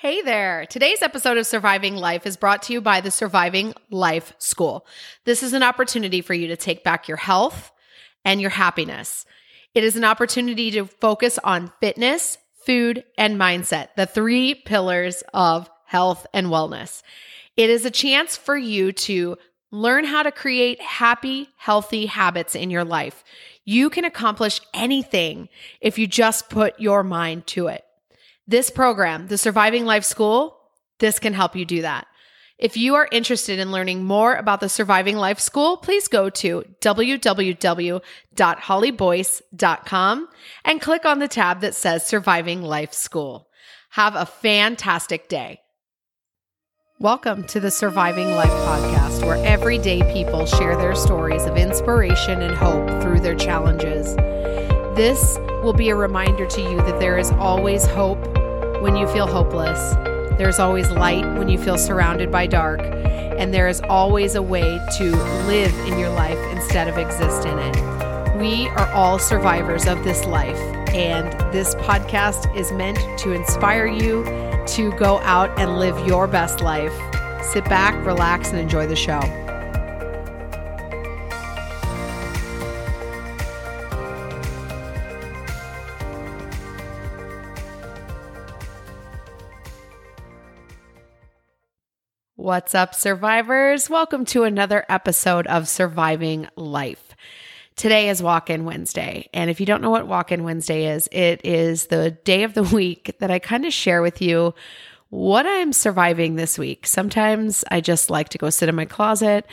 Hey there. Today's episode of Surviving Life is brought to you by the Surviving Life School. This is an opportunity for you to take back your health and your happiness. It is an opportunity to focus on fitness, food, and mindset, the three pillars of health and wellness. It is a chance for you to learn how to create happy, healthy habits in your life. You can accomplish anything if you just put your mind to it. This program, the Surviving Life School, this can help you do that. If you are interested in learning more about the Surviving Life School, please go to www.hollyboyce.com and click on the tab that says Surviving Life School. Have a fantastic day. Welcome to the Surviving Life podcast, where everyday people share their stories of inspiration and hope through their challenges. This will be a reminder to you that there is always hope when you feel hopeless. There's always light when you feel surrounded by dark. And there is always a way to live in your life instead of exist in it. We are all survivors of this life. And this podcast is meant to inspire you to go out and live your best life. Sit back, relax, and enjoy the show. What's up, survivors? Welcome to another episode of Surviving Life. Today is Walk In Wednesday. And if you don't know what Walk In Wednesday is, it is the day of the week that I kind of share with you what I'm surviving this week. Sometimes I just like to go sit in my closet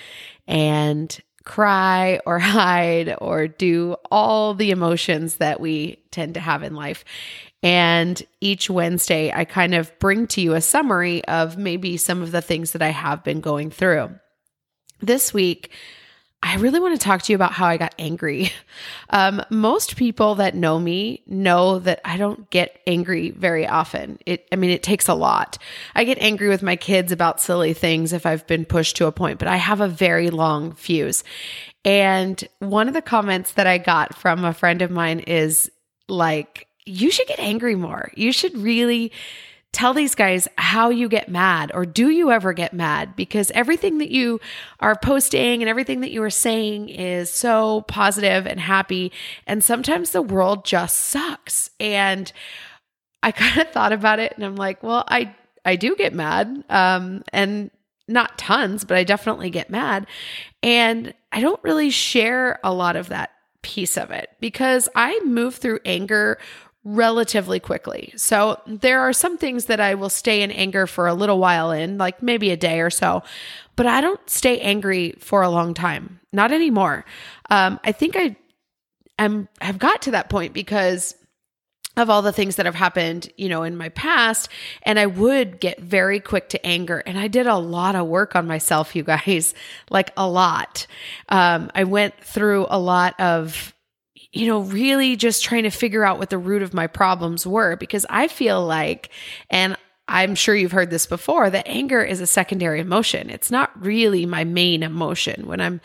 and cry or hide or do all the emotions that we tend to have in life. And each Wednesday, I kind of bring to you a summary of maybe some of the things that I have been going through. This week, I really want to talk to you about how I got angry. Um, most people that know me know that I don't get angry very often. It, I mean, it takes a lot. I get angry with my kids about silly things if I've been pushed to a point, but I have a very long fuse. And one of the comments that I got from a friend of mine is like, you should get angry more. You should really tell these guys how you get mad or do you ever get mad? Because everything that you are posting and everything that you are saying is so positive and happy. And sometimes the world just sucks. And i kind of thought about it and i'm like well i i do get mad um and not tons but i definitely get mad. And i don't really share a lot of that piece of it because i move through anger relatively quickly. So there are some things that I will stay in anger for a little while in, like maybe a day or so, but I don't stay angry for a long time. Not anymore. Um, I think I am have got to that point because of all the things that have happened, you know, in my past. And I would get very quick to anger. And I did a lot of work on myself, you guys, like a lot. Um, I went through a lot of you know, really just trying to figure out what the root of my problems were because I feel like, and I'm sure you've heard this before, that anger is a secondary emotion. It's not really my main emotion. When I'm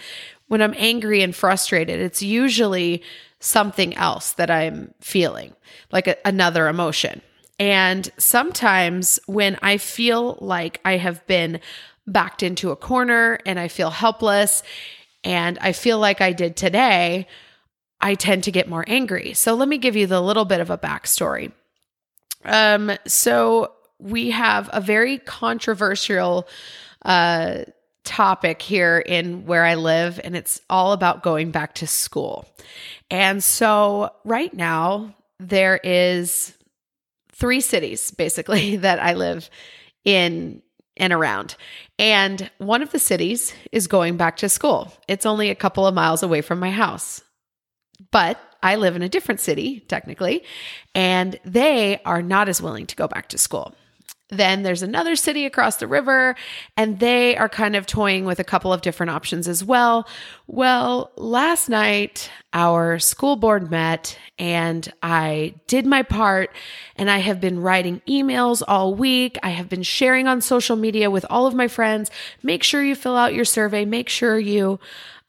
when I'm angry and frustrated, it's usually something else that I'm feeling, like a, another emotion. And sometimes when I feel like I have been backed into a corner and I feel helpless and I feel like I did today, I tend to get more angry. So let me give you the little bit of a backstory. Um, so we have a very controversial uh, topic here in where I live, and it's all about going back to school. And so right now, there is three cities basically that I live in and around. And one of the cities is going back to school. It's only a couple of miles away from my house. But I live in a different city, technically, and they are not as willing to go back to school. Then there's another city across the river, and they are kind of toying with a couple of different options as well. Well, last night our school board met, and I did my part, and I have been writing emails all week. I have been sharing on social media with all of my friends. Make sure you fill out your survey, make sure you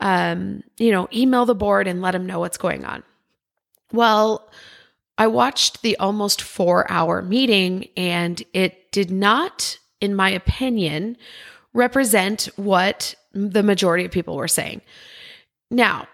um, you know, email the board and let them know what's going on. Well, I watched the almost four hour meeting and it did not, in my opinion, represent what the majority of people were saying. Now,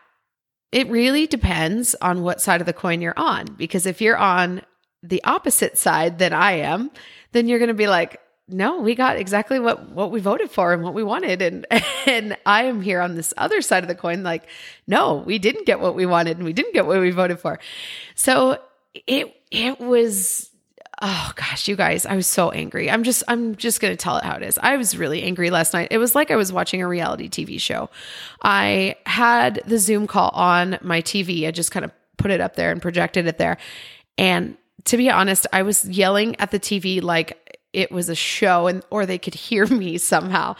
it really depends on what side of the coin you're on, because if you're on the opposite side that I am, then you're going to be like, no, we got exactly what what we voted for and what we wanted and and I am here on this other side of the coin like no, we didn't get what we wanted and we didn't get what we voted for. So it it was oh gosh, you guys, I was so angry. I'm just I'm just going to tell it how it is. I was really angry last night. It was like I was watching a reality TV show. I had the Zoom call on my TV. I just kind of put it up there and projected it there. And to be honest, I was yelling at the TV like it was a show and or they could hear me somehow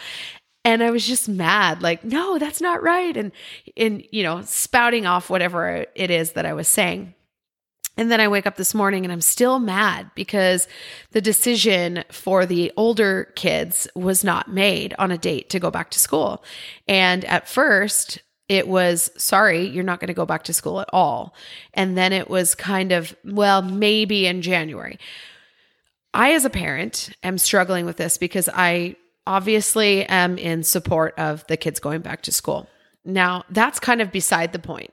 and i was just mad like no that's not right and and you know spouting off whatever it is that i was saying and then I wake up this morning and I'm still mad because the decision for the older kids was not made on a date to go back to school. And at first, it was sorry, you're not going to go back to school at all. And then it was kind of, well, maybe in January. I, as a parent, am struggling with this because I obviously am in support of the kids going back to school. Now, that's kind of beside the point.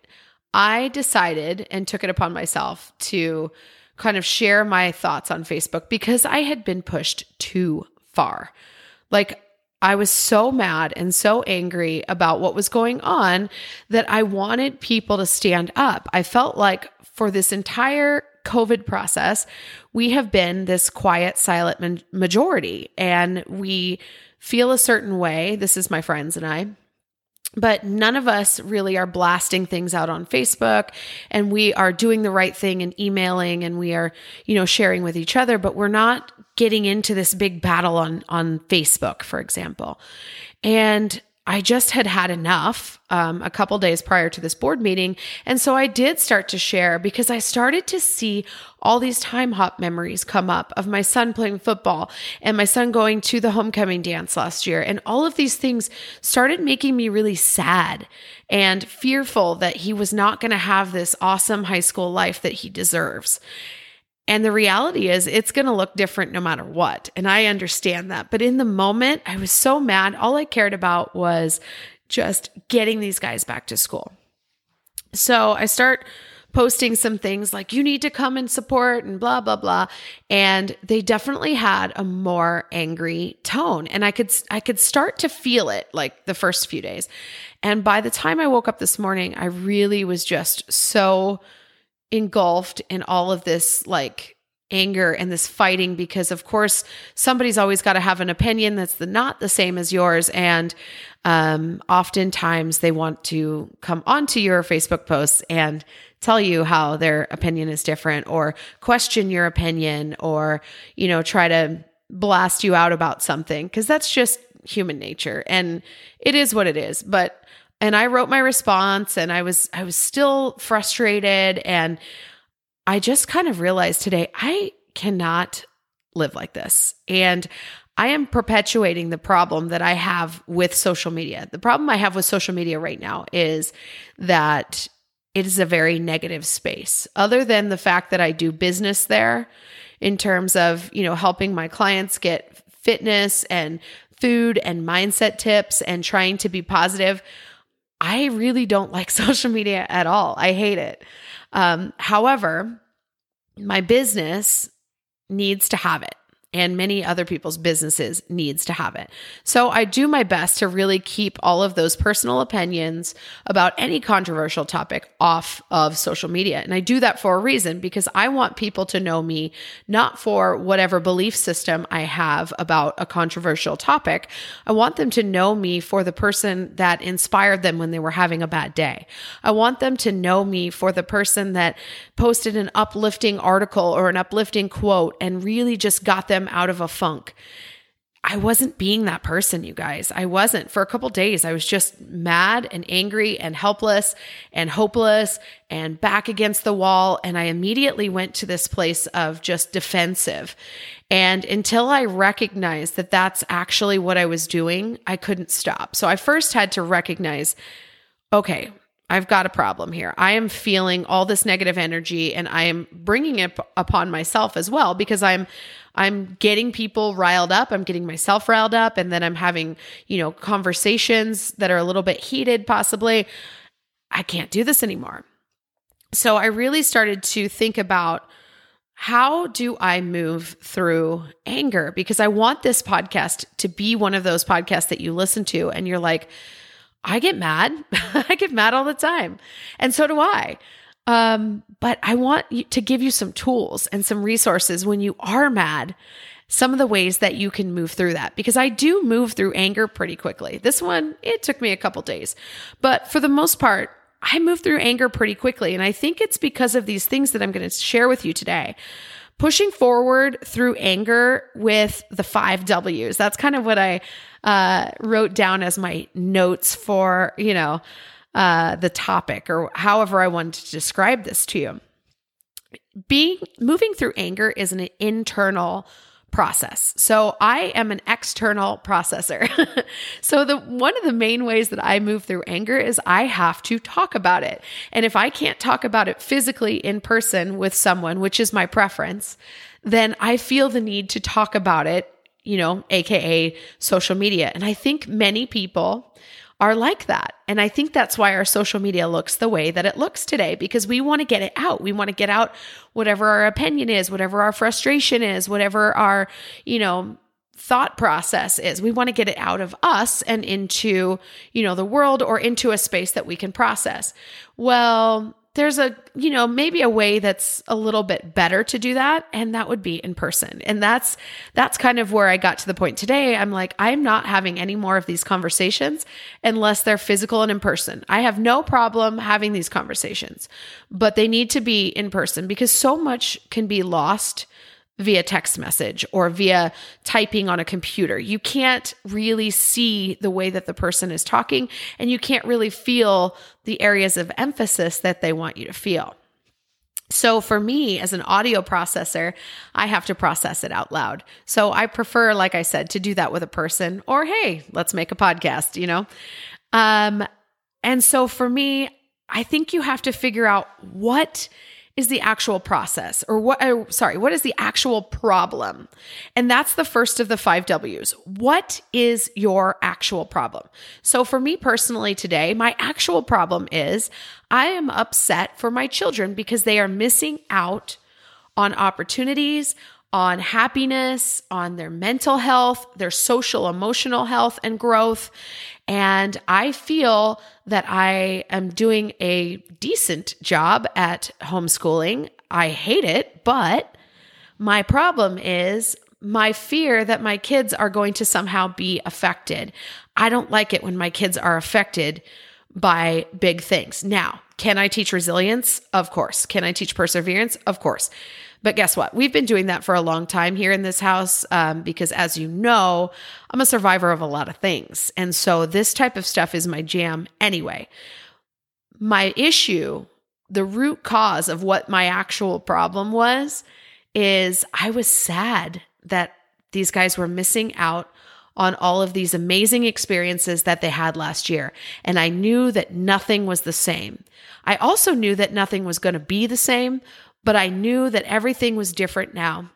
I decided and took it upon myself to kind of share my thoughts on Facebook because I had been pushed too far. Like, I was so mad and so angry about what was going on that I wanted people to stand up. I felt like for this entire COVID process, we have been this quiet, silent majority and we feel a certain way. This is my friends and I. But none of us really are blasting things out on Facebook and we are doing the right thing and emailing and we are, you know, sharing with each other, but we're not getting into this big battle on on Facebook, for example. And I just had had enough um, a couple days prior to this board meeting. And so I did start to share because I started to see all these time hop memories come up of my son playing football and my son going to the homecoming dance last year. And all of these things started making me really sad and fearful that he was not going to have this awesome high school life that he deserves. And the reality is, it's going to look different no matter what. And I understand that. But in the moment, I was so mad. All I cared about was just getting these guys back to school. So I start posting some things like, you need to come and support and blah, blah, blah. And they definitely had a more angry tone. And I could, I could start to feel it like the first few days. And by the time I woke up this morning, I really was just so engulfed in all of this like anger and this fighting because of course somebody's always got to have an opinion that's the, not the same as yours. And um, oftentimes they want to come onto your facebook posts and tell you how their opinion is different or question your opinion or you know try to blast you out about something because that's just human nature. And it is what it is. But and I wrote my response and I was I was still frustrated and I just kind of realized today I cannot live like this. And I am perpetuating the problem that I have with social media. The problem I have with social media right now is that it is a very negative space. Other than the fact that I do business there in terms of, you know, helping my clients get fitness and food and mindset tips and trying to be positive, I really don't like social media at all. I hate it. Um, however, my business needs to have it and many other people's businesses needs to have it. So I do my best to really keep all of those personal opinions about any controversial topic off of social media. And I do that for a reason because I want people to know me not for whatever belief system I have about a controversial topic. I want them to know me for the person that inspired them when they were having a bad day. I want them to know me for the person that posted an uplifting article or an uplifting quote and really just got them out of a funk. I wasn't being that person, you guys. I wasn't. For a couple days, I was just mad and angry and helpless and hopeless and back against the wall. And I immediately went to this place of just defensive. And until I recognized that that's actually what I was doing, I couldn't stop. So I first had to recognize okay, I've got a problem here. I am feeling all this negative energy and I am bringing it upon myself as well because I'm I'm getting people riled up, I'm getting myself riled up and then I'm having, you know, conversations that are a little bit heated possibly. I can't do this anymore. So I really started to think about how do I move through anger because I want this podcast to be one of those podcasts that you listen to and you're like I get mad. I get mad all the time. And so do I. Um, but I want to give you some tools and some resources when you are mad, some of the ways that you can move through that because I do move through anger pretty quickly. This one, it took me a couple days, but for the most part, I move through anger pretty quickly. And I think it's because of these things that I'm going to share with you today pushing forward through anger with the five W's. That's kind of what I uh, wrote down as my notes for, you know, uh, the topic or however I wanted to describe this to you. Being moving through anger is an internal process. So I am an external processor. so the one of the main ways that I move through anger is I have to talk about it. And if I can't talk about it physically in person with someone, which is my preference, then I feel the need to talk about it, you know, aka social media. And I think many people are like that. And I think that's why our social media looks the way that it looks today because we want to get it out. We want to get out whatever our opinion is, whatever our frustration is, whatever our, you know, thought process is. We want to get it out of us and into, you know, the world or into a space that we can process. Well, there's a you know maybe a way that's a little bit better to do that and that would be in person. And that's that's kind of where i got to the point today. I'm like i'm not having any more of these conversations unless they're physical and in person. I have no problem having these conversations but they need to be in person because so much can be lost via text message or via typing on a computer. You can't really see the way that the person is talking, and you can't really feel the areas of emphasis that they want you to feel. So, for me as an audio processor, I have to process it out loud. So, I prefer, like I said, to do that with a person or, hey, let's make a podcast, you know? Um, and so, for me, I think you have to figure out what is the actual process or what uh, sorry what is the actual problem? And that's the first of the 5 Ws. What is your actual problem? So for me personally today my actual problem is i am upset for my children because they are missing out on opportunities on happiness, on their mental health, their social emotional health and growth. And I feel that I am doing a decent job at homeschooling. I hate it, but my problem is my fear that my kids are going to somehow be affected. I don't like it when my kids are affected by big things. Now, can I teach resilience? Of course. Can I teach perseverance? Of course. But guess what? We've been doing that for a long time here in this house um, because, as you know, I'm a survivor of a lot of things. And so this type of stuff is my jam anyway. My issue, the root cause of what my actual problem was, is I was sad that these guys were missing out on all of these amazing experiences that they had last year. And I knew that nothing was the same. I also knew that nothing was going to be the same, but I knew that everything was different now.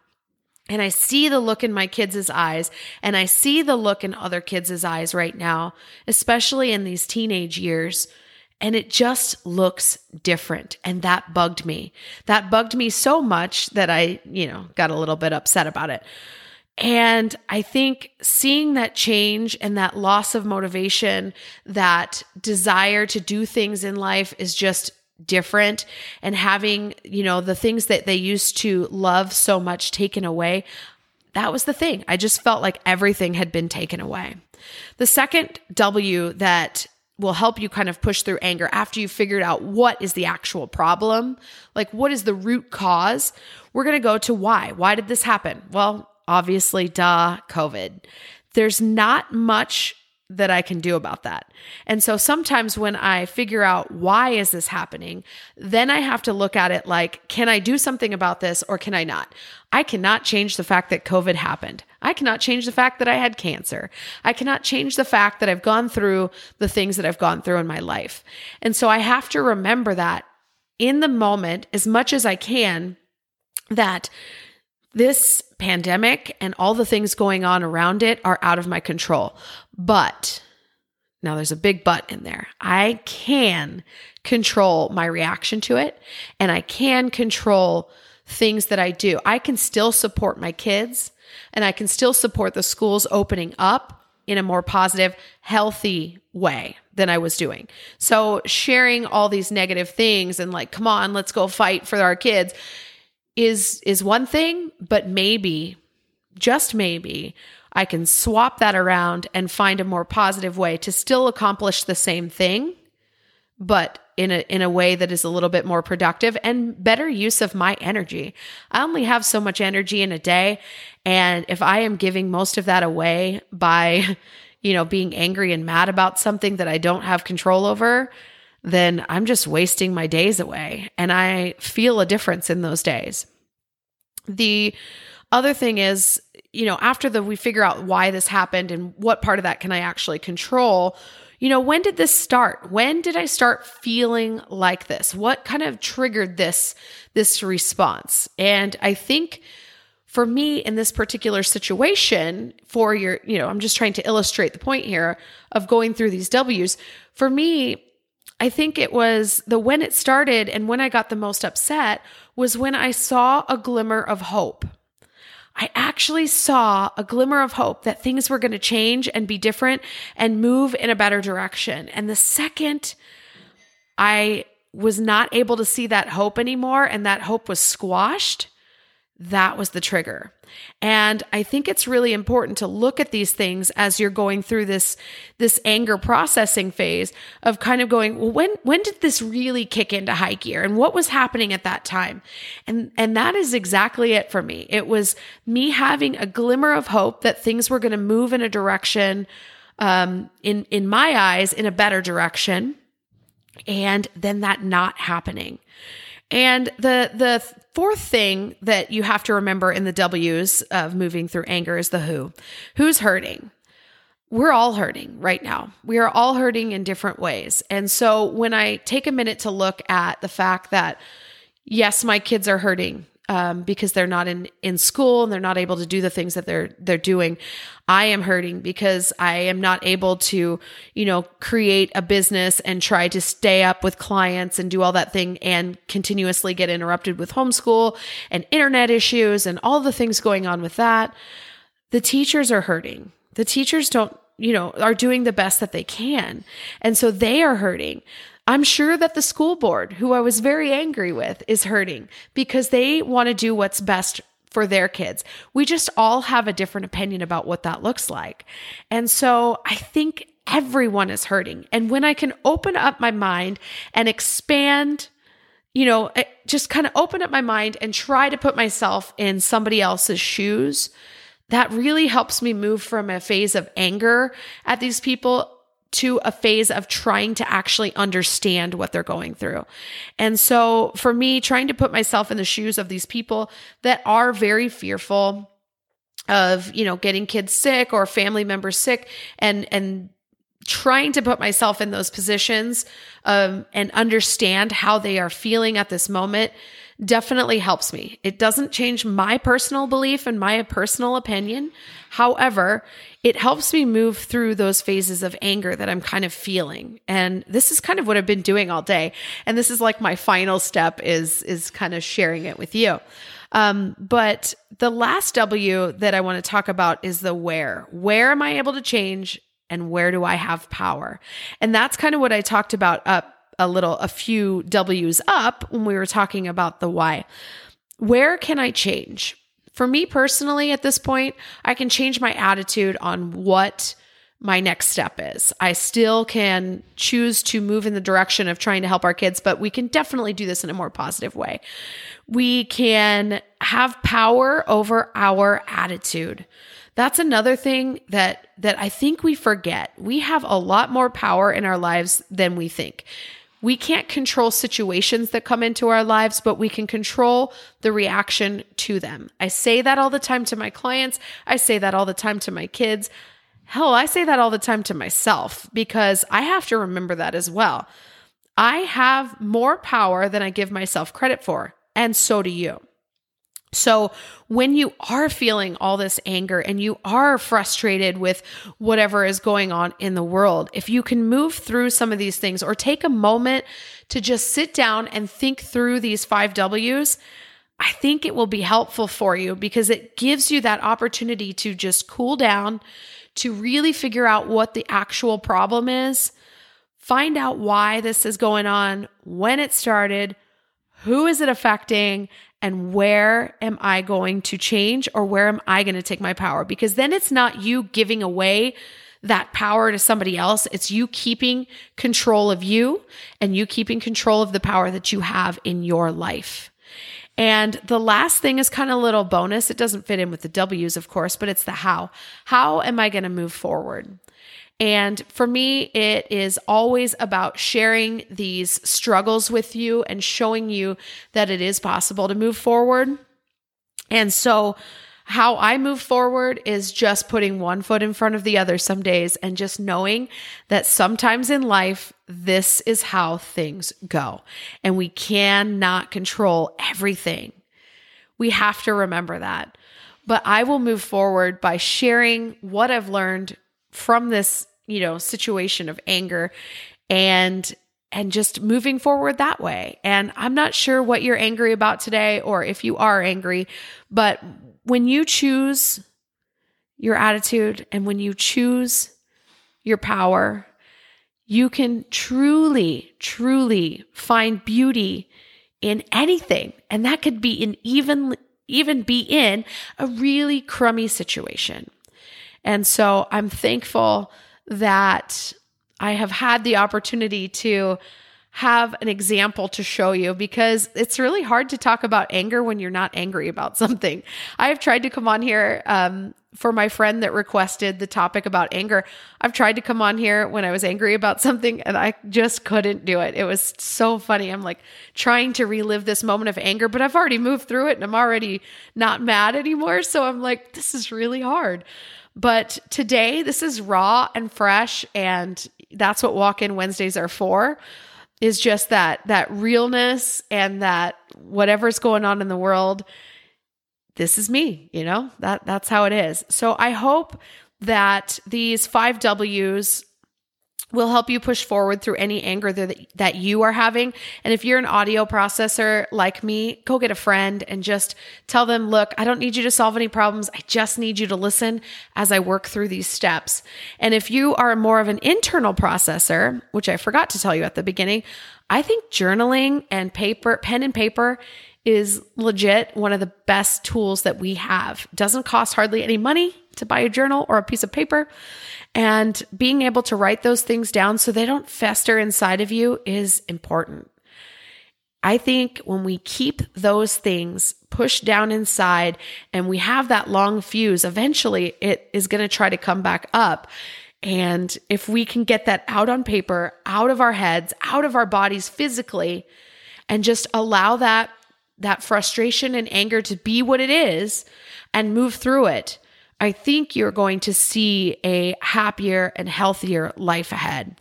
And I see the look in my kids' eyes, and I see the look in other kids' eyes right now, especially in these teenage years. And it just looks different. And that bugged me. That bugged me so much that I, you know, got a little bit upset about it. And I think seeing that change and that loss of motivation, that desire to do things in life is just different and having, you know, the things that they used to love so much taken away. That was the thing. I just felt like everything had been taken away. The second W that will help you kind of push through anger after you've figured out what is the actual problem, like what is the root cause. We're going to go to why. Why did this happen? Well, obviously, duh, COVID. There's not much that I can do about that. And so sometimes when I figure out why is this happening, then I have to look at it like, can I do something about this or can I not? I cannot change the fact that COVID happened. I cannot change the fact that I had cancer. I cannot change the fact that I've gone through the things that I've gone through in my life. And so I have to remember that in the moment as much as I can that this pandemic and all the things going on around it are out of my control. But now there's a big but in there. I can control my reaction to it and I can control things that I do. I can still support my kids and I can still support the schools opening up in a more positive, healthy way than I was doing. So sharing all these negative things and like, come on, let's go fight for our kids is is one thing, but maybe just maybe I can swap that around and find a more positive way to still accomplish the same thing, but in a in a way that is a little bit more productive and better use of my energy. I only have so much energy in a day, and if I am giving most of that away by you know being angry and mad about something that I don't have control over, then I'm just wasting my days away. And I feel a difference in those days. The other thing is, you know, after the we figure out why this happened and what part of that can I actually control, you know, when did this start? When did I start feeling like this? What kind of triggered this this response? And I think for me in this particular situation, for your, you know, I'm just trying to illustrate the point here of going through these W's. For me, I think it was the when it started and when I got the most upset was when I saw a glimmer of hope. I actually saw a glimmer of hope that things were going to change and be different and move in a better direction. And the second I was not able to see that hope anymore and that hope was squashed, that was the trigger. And I think it's really important to look at these things as you're going through this this anger processing phase of kind of going, well, when when did this really kick into high gear and what was happening at that time? And and that is exactly it for me. It was me having a glimmer of hope that things were going to move in a direction um in in my eyes in a better direction and then that not happening. And the the fourth thing that you have to remember in the W's of moving through anger is the who. Who's hurting? We're all hurting right now. We are all hurting in different ways. And so when I take a minute to look at the fact that yes, my kids are hurting um, because they're not in in school and they're not able to do the things that they're they're doing. I am hurting because I am not able to, you know, create a business and try to stay up with clients and do all that thing and continuously get interrupted with homeschool and internet issues and all the things going on with that. The teachers are hurting. The teachers don't, you know, are doing the best that they can. And so they are hurting. I'm sure that the school board, who I was very angry with, is hurting because they want to do what's best for their kids. We just all have a different opinion about what that looks like. And so I think everyone is hurting. And when I can open up my mind and expand, you know, eh, just kind of open up my mind and try to put myself in somebody else's shoes, that really helps me move from a phase of anger at these people to a phase of trying to actually understand what they're going through. And so for me, trying to put myself in the shoes of these people that are very fearful of, you know, getting kids sick or family members sick and, and, trying to put myself in those positions um, and understand how they are feeling at this moment definitely helps me. It doesn't change my personal belief and my personal opinion. However, it helps me move through those phases of anger that I'm kind of feeling. And this is kind of what I've been doing all day. And this is like my final step is is kind of sharing it with you. Um, but the last W that I want to talk about is the where. Where am I able to change and where do I have power? And that's kind of what I talked about up a little, a few W's up when we were talking about the why. Where can I change? For me personally, at this point, I can change my attitude on what my next step is. I still can choose to move in the direction of trying to help our kids, but we can definitely do this in a more positive way. We can have power over our attitude. That's another thing that that I think we forget. We have a lot more power in our lives than we think. We can't control situations that come into our lives, but we can control the reaction to them. I say that all the time to my clients. I say that all the time to my kids. Hell, I say that all the time to myself because I have to remember that as well. I have more power than I give myself credit for, and so do you. So, when you are feeling all this anger and you are frustrated with whatever is going on in the world, if you can move through some of these things or take a moment to just sit down and think through these five W's, I think it will be helpful for you because it gives you that opportunity to just cool down, to really figure out what the actual problem is, find out why this is going on, when it started, who is it affecting, and where am I going to change or where am I going to take my power? Because then it's not you giving away that power to somebody else. It's you keeping control of you and you keeping control of the power that you have in your life. And the last thing is kind of a little bonus. It doesn't fit in with the W's, of course, but it's the how. How am I going to move forward? And for me, it is always about sharing these struggles with you and showing you that it is possible to move forward. And so, how I move forward is just putting one foot in front of the other some days and just knowing that sometimes in life, this is how things go. And we cannot control everything. We have to remember that. But I will move forward by sharing what I've learned from this, you know, situation of anger and and just moving forward that way. And I'm not sure what you're angry about today or if you are angry, but when you choose your attitude and when you choose your power, you can truly, truly find beauty in anything. And that could be in even, even be in a really crummy situation. And so I'm thankful that I have had the opportunity to have an example to show you because it's really hard to talk about anger when you're not angry about something. I have tried to come on here um, for my friend that requested the topic about anger. I've tried to come on here when I was angry about something and I just couldn't do it. It was so funny. I'm like trying to relive this moment of anger, but I've already moved through it and I'm already not mad anymore. So I'm like, this is really hard. But today, this is raw and fresh, and that's what walk in Wednesdays are for is just that that realness and that whatever's going on in the world this is me you know? That that's how it is. So i hope that these 5 W's will help you push forward through any anger that, that you are having. And if you're an audio processor like me, go get a friend and just tell them, look, I don't need you to solve any problems. I just need you to listen as I work through these steps. And if you are more of an internal processor, which I forgot to tell you at the beginning, I think journaling and paper, pen and paper is legit one of the best tools that we have. Doesn't cost hardly any money to buy a journal or a piece of paper. And being able to write those things down so they don't fester inside of you is important. I think when we keep those things pushed down inside and we have that long fuse, eventually it is going to try to come back up. And if we can get that out on paper, out of our heads, out of our bodies physically, and just allow that that frustration and anger to be what it is and move through it, I think you're going to see a happier and healthier life ahead.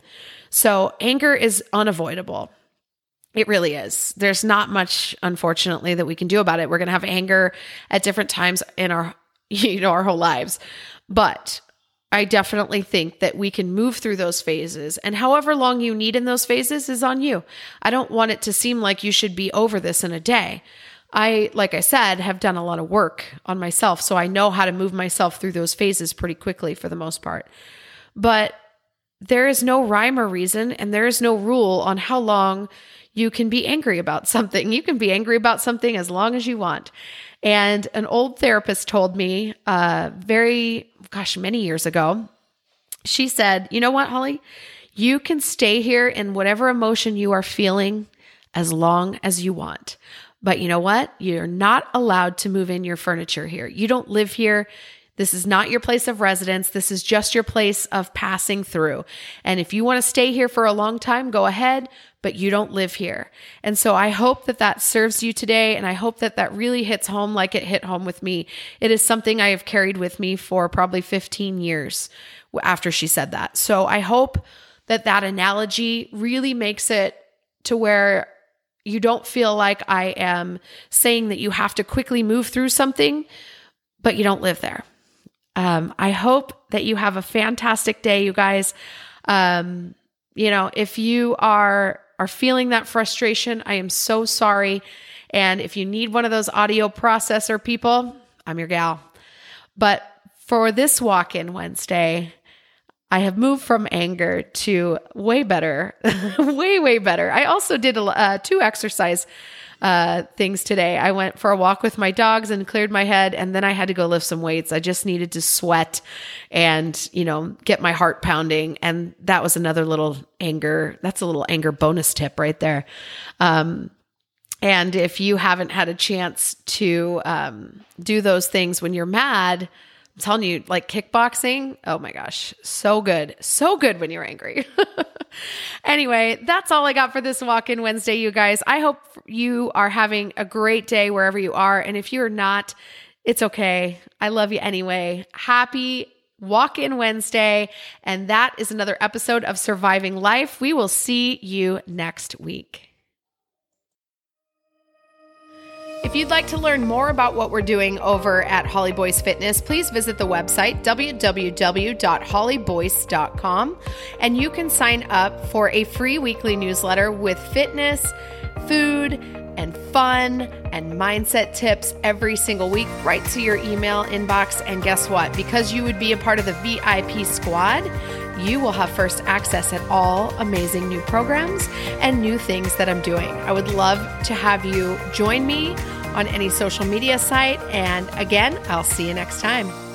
So, anger is unavoidable. It really is. There's not much, unfortunately, that we can do about it. We're going to have anger at different times in our, you know, our whole lives. But I definitely think that we can move through those phases. And however long you need in those phases is on you. I don't want it to seem like you should be over this in a day. I, like I said, have done a lot of work on myself. So I know how to move myself through those phases pretty quickly for the most part. But there is no rhyme or reason, and there is no rule on how long you can be angry about something. You can be angry about something as long as you want. And an old therapist told me, uh, very, gosh, many years ago, she said, You know what, Holly? You can stay here in whatever emotion you are feeling as long as you want. But you know what? You're not allowed to move in your furniture here. You don't live here. This is not your place of residence. This is just your place of passing through. And if you want to stay here for a long time, go ahead, but you don't live here. And so I hope that that serves you today. And I hope that that really hits home like it hit home with me. It is something I have carried with me for probably 15 years after she said that. So I hope that that analogy really makes it to where you don't feel like I am saying that you have to quickly move through something, but you don't live there. Um, I hope that you have a fantastic day, you guys. Um, you know, if you are are feeling that frustration, I am so sorry. And if you need one of those audio processor people, I'm your gal. But for this walk in Wednesday, I have moved from anger to way better, way, way better. I also did uh, two exercise uh, things today. I went for a walk with my dogs and cleared my head, and then I had to go lift some weights. I just needed to sweat and, you know, get my heart pounding. And that was another little anger. That's a little anger bonus tip right there. Um, and if you haven't had a chance to um, do those things when you're mad, I'm telling you, like kickboxing, oh my gosh, so good. So good when you're angry. anyway, that's all I got for this walk in Wednesday, you guys. I hope you are having a great day wherever you are. And if you're not, it's okay. I love you anyway. Happy Walk in Wednesday. And that is another episode of Surviving Life. We will see you next week. If you'd like to learn more about what we're doing over at Holly Boyce Fitness, please visit the website www.hollyboyce.com and you can sign up for a free weekly newsletter with fitness, food, and fun and mindset tips every single week right to your email inbox. And guess what? Because you would be a part of the VIP squad, you will have first access at all amazing new programs and new things that I'm doing. I would love to have you join me on any social media site. And again, I'll see you next time.